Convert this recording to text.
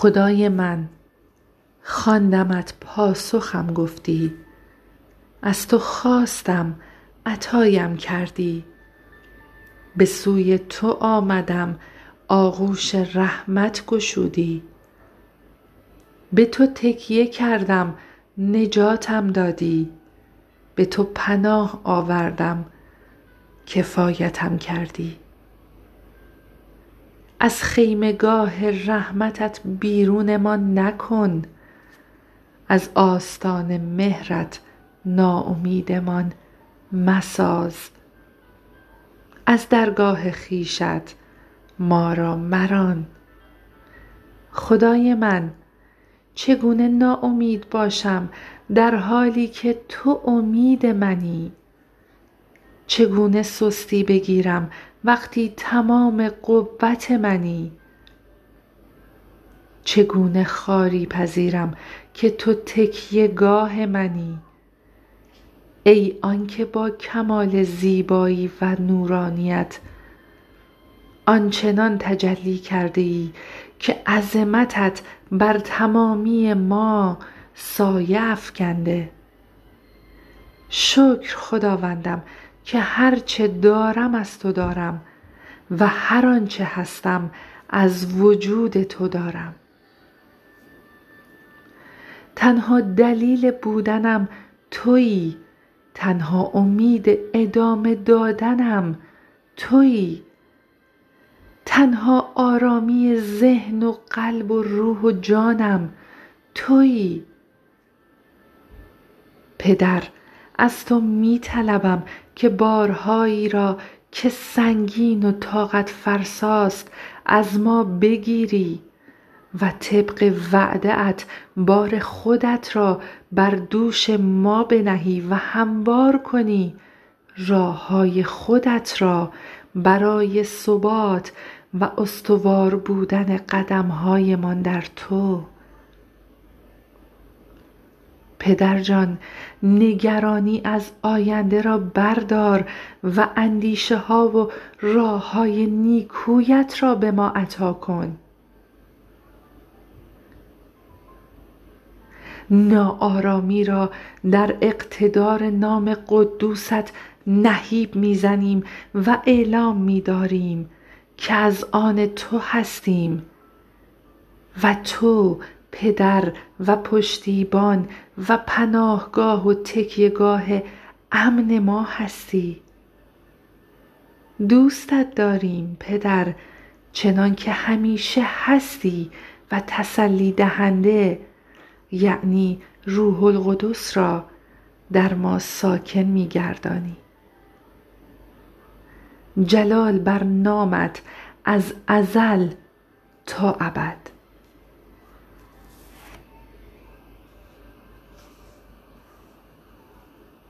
خدای من خواندمت پاسخم گفتی از تو خواستم عطایم کردی به سوی تو آمدم آغوش رحمت گشودی به تو تکیه کردم نجاتم دادی به تو پناه آوردم کفایتم کردی. از خیمه گاه رحمتت بیرونمان نکن. از آستان مهرت ناامیدمان مساز. از درگاه خویشت ما را مران. خدای من چگونه ناامید باشم در حالی که تو امید منی؟ چگونه سستی بگیرم وقتی تمام قوت منی. چگونه خواری پذیرم که تو تکیه گاه منی؟ ای آنک با کمال زیبایی و نورانیت آنچنان تجلی کرده ای که عظمتت بر تمامی ما سایه افکنده. شکر خداوندم که هر چه دارم از تو دارم و هر آنچه هستم از وجود تو دارم. تنها دلیل بودنم تویی تنها امید ادامه دادنم تویی. تنها آرامی ذهن و قلب و روح و جانم تویی. پدر از تو می طلبم که بارهایی را که سنگین و طاقت فرساست از ما بگیری و طبق وعده ات بار خودت را بر دوش ما بنهی و هموار کنی راه های خودت را برای ثبات و استوار بودن قدم هایمان در تو. پدرجان نگرانی از آینده را بردار و اندیشه ها و راه های نیکویت را به ما عطا کن. ناآرامی را در اقتدار نام قدوست نهیب می زنیم و اعلام می داریم که از آن تو هستیم و تو پدر و پشتیبان و پناهگاه و تکیهگاه امن ما هستی. دوستت داریم پدر چنان که همیشه هستی و تسلی دهنده یعنی روح القدس را در ما ساکن می گردانی جلال بر نامت از ازل تا ابد.